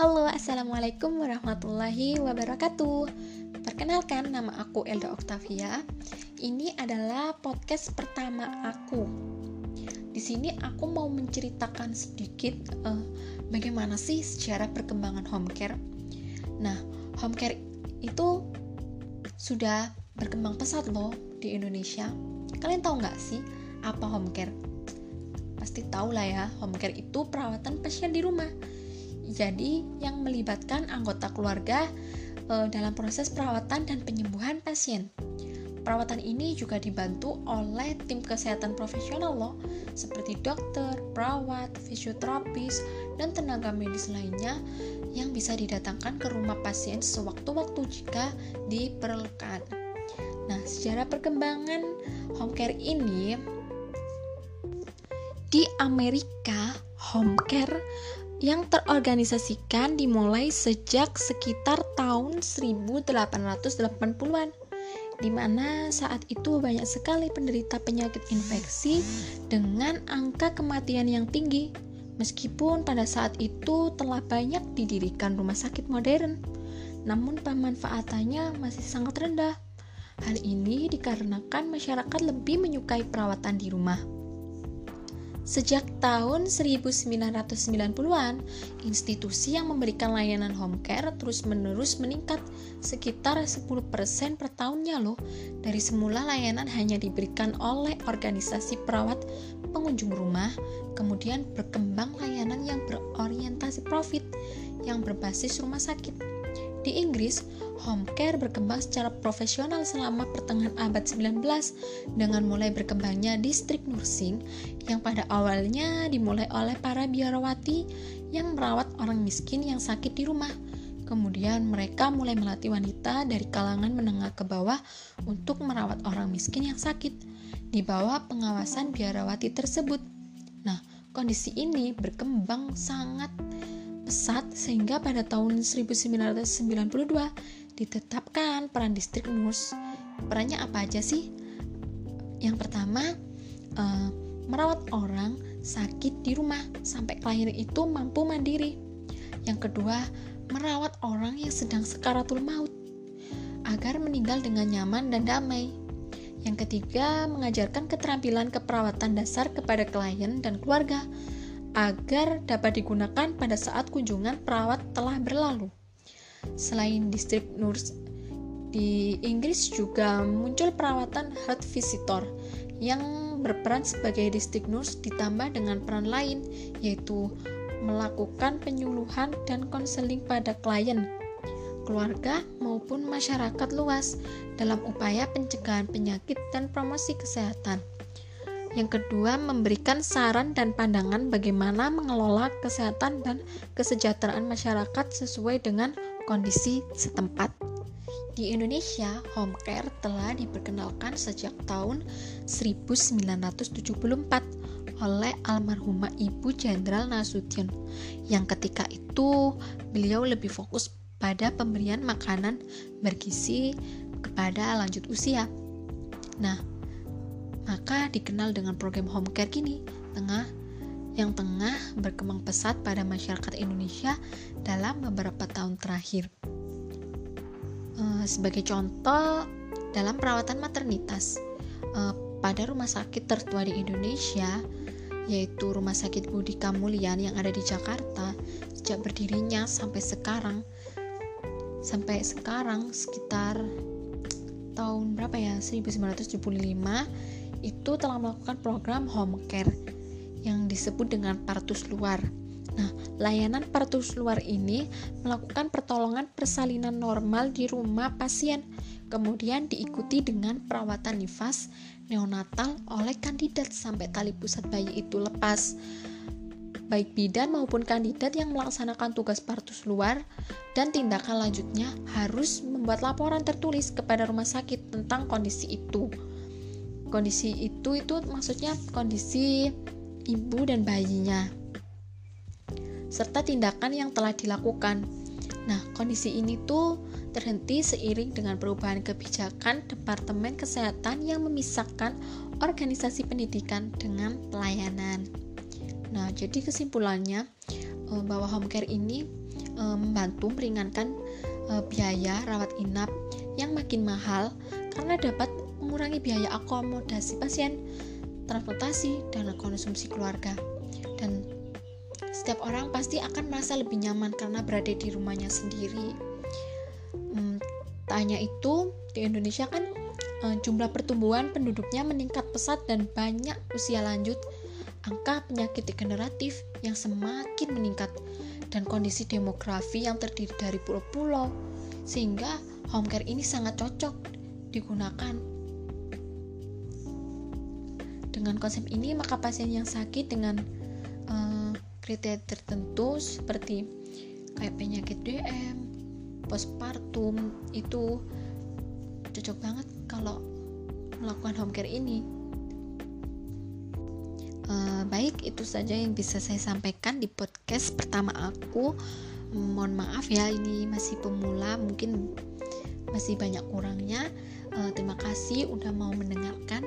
Halo, Assalamualaikum warahmatullahi wabarakatuh. Perkenalkan, nama aku Elda Octavia. Ini adalah podcast pertama aku. Di sini aku mau menceritakan sedikit uh, Bagaimana sih sejarah perkembangan home care. Nah, home care itu sudah berkembang pesat loh di Indonesia. Kalian tahu nggak sih apa home care? Pasti tahu lah ya, home care itu perawatan pasien di rumah jadi, yang melibatkan anggota keluarga e, dalam proses perawatan dan penyembuhan pasien. Perawatan ini juga dibantu oleh tim kesehatan profesional loh, seperti dokter, perawat, fisioterapis, dan tenaga medis lainnya yang bisa didatangkan ke rumah pasien sewaktu-waktu jika diperlukan. Nah, sejarah perkembangan home care ini di Amerika, home care yang terorganisasikan dimulai sejak sekitar tahun 1880-an di mana saat itu banyak sekali penderita penyakit infeksi dengan angka kematian yang tinggi. Meskipun pada saat itu telah banyak didirikan rumah sakit modern namun pemanfaatannya masih sangat rendah. Hal ini dikarenakan masyarakat lebih menyukai perawatan di rumah Sejak tahun 1990-an, institusi yang memberikan layanan home care terus-menerus meningkat sekitar 10% per tahunnya loh. Dari semula layanan hanya diberikan oleh organisasi perawat pengunjung rumah, kemudian berkembang layanan yang berorientasi profit yang berbasis rumah sakit. Di Inggris, home care berkembang secara profesional selama pertengahan abad 19 dengan mulai berkembangnya distrik nursing yang pada awalnya dimulai oleh para biarawati yang merawat orang miskin yang sakit di rumah. Kemudian mereka mulai melatih wanita dari kalangan menengah ke bawah untuk merawat orang miskin yang sakit di bawah pengawasan biarawati tersebut. Nah, kondisi ini berkembang sangat pesat sehingga pada tahun 1992 ditetapkan peran distrik nurse. Perannya apa aja sih? Yang pertama, uh, merawat orang sakit di rumah sampai klien itu mampu mandiri. Yang kedua, merawat orang yang sedang sekaratul maut agar meninggal dengan nyaman dan damai. Yang ketiga, mengajarkan keterampilan keperawatan dasar kepada klien dan keluarga agar dapat digunakan pada saat kunjungan perawat telah berlalu. Selain distrik nurse, di Inggris juga muncul perawatan health visitor yang berperan sebagai distrik nurse ditambah dengan peran lain yaitu melakukan penyuluhan dan konseling pada klien, keluarga maupun masyarakat luas dalam upaya pencegahan penyakit dan promosi kesehatan. Yang kedua, memberikan saran dan pandangan bagaimana mengelola kesehatan dan kesejahteraan masyarakat sesuai dengan kondisi setempat. Di Indonesia, home care telah diperkenalkan sejak tahun 1974 oleh almarhumah Ibu Jenderal Nasution yang ketika itu beliau lebih fokus pada pemberian makanan bergizi kepada lanjut usia. Nah, maka dikenal dengan program home care kini tengah yang tengah berkembang pesat pada masyarakat Indonesia dalam beberapa tahun terakhir. Uh, sebagai contoh, dalam perawatan maternitas uh, pada rumah sakit tertua di Indonesia, yaitu Rumah Sakit Budi Kamulian yang ada di Jakarta, sejak berdirinya sampai sekarang, sampai sekarang sekitar tahun berapa ya 1975 itu telah melakukan program home care yang disebut dengan partus luar. Nah, layanan partus luar ini melakukan pertolongan persalinan normal di rumah pasien, kemudian diikuti dengan perawatan nifas neonatal oleh kandidat sampai tali pusat bayi itu lepas. Baik bidan maupun kandidat yang melaksanakan tugas partus luar dan tindakan lanjutnya harus membuat laporan tertulis kepada rumah sakit tentang kondisi itu kondisi itu itu maksudnya kondisi ibu dan bayinya serta tindakan yang telah dilakukan. Nah, kondisi ini tuh terhenti seiring dengan perubahan kebijakan Departemen Kesehatan yang memisahkan organisasi pendidikan dengan pelayanan. Nah, jadi kesimpulannya eh, bahwa home care ini membantu meringankan e, biaya rawat inap yang makin mahal karena dapat mengurangi biaya akomodasi pasien, transportasi, dan konsumsi keluarga. Dan setiap orang pasti akan merasa lebih nyaman karena berada di rumahnya sendiri. Hmm, tanya itu di Indonesia kan e, jumlah pertumbuhan penduduknya meningkat pesat dan banyak usia lanjut angka penyakit degeneratif yang semakin meningkat, dan kondisi demografi yang terdiri dari pulau-pulau, sehingga home care ini sangat cocok digunakan. Dengan konsep ini, maka pasien yang sakit dengan uh, kriteria tertentu seperti kayak penyakit DM, postpartum itu cocok banget kalau melakukan home care ini Uh, baik, itu saja yang bisa saya sampaikan di podcast pertama aku. Mohon maaf ya, ini masih pemula, mungkin masih banyak kurangnya. Uh, terima kasih udah mau mendengarkan.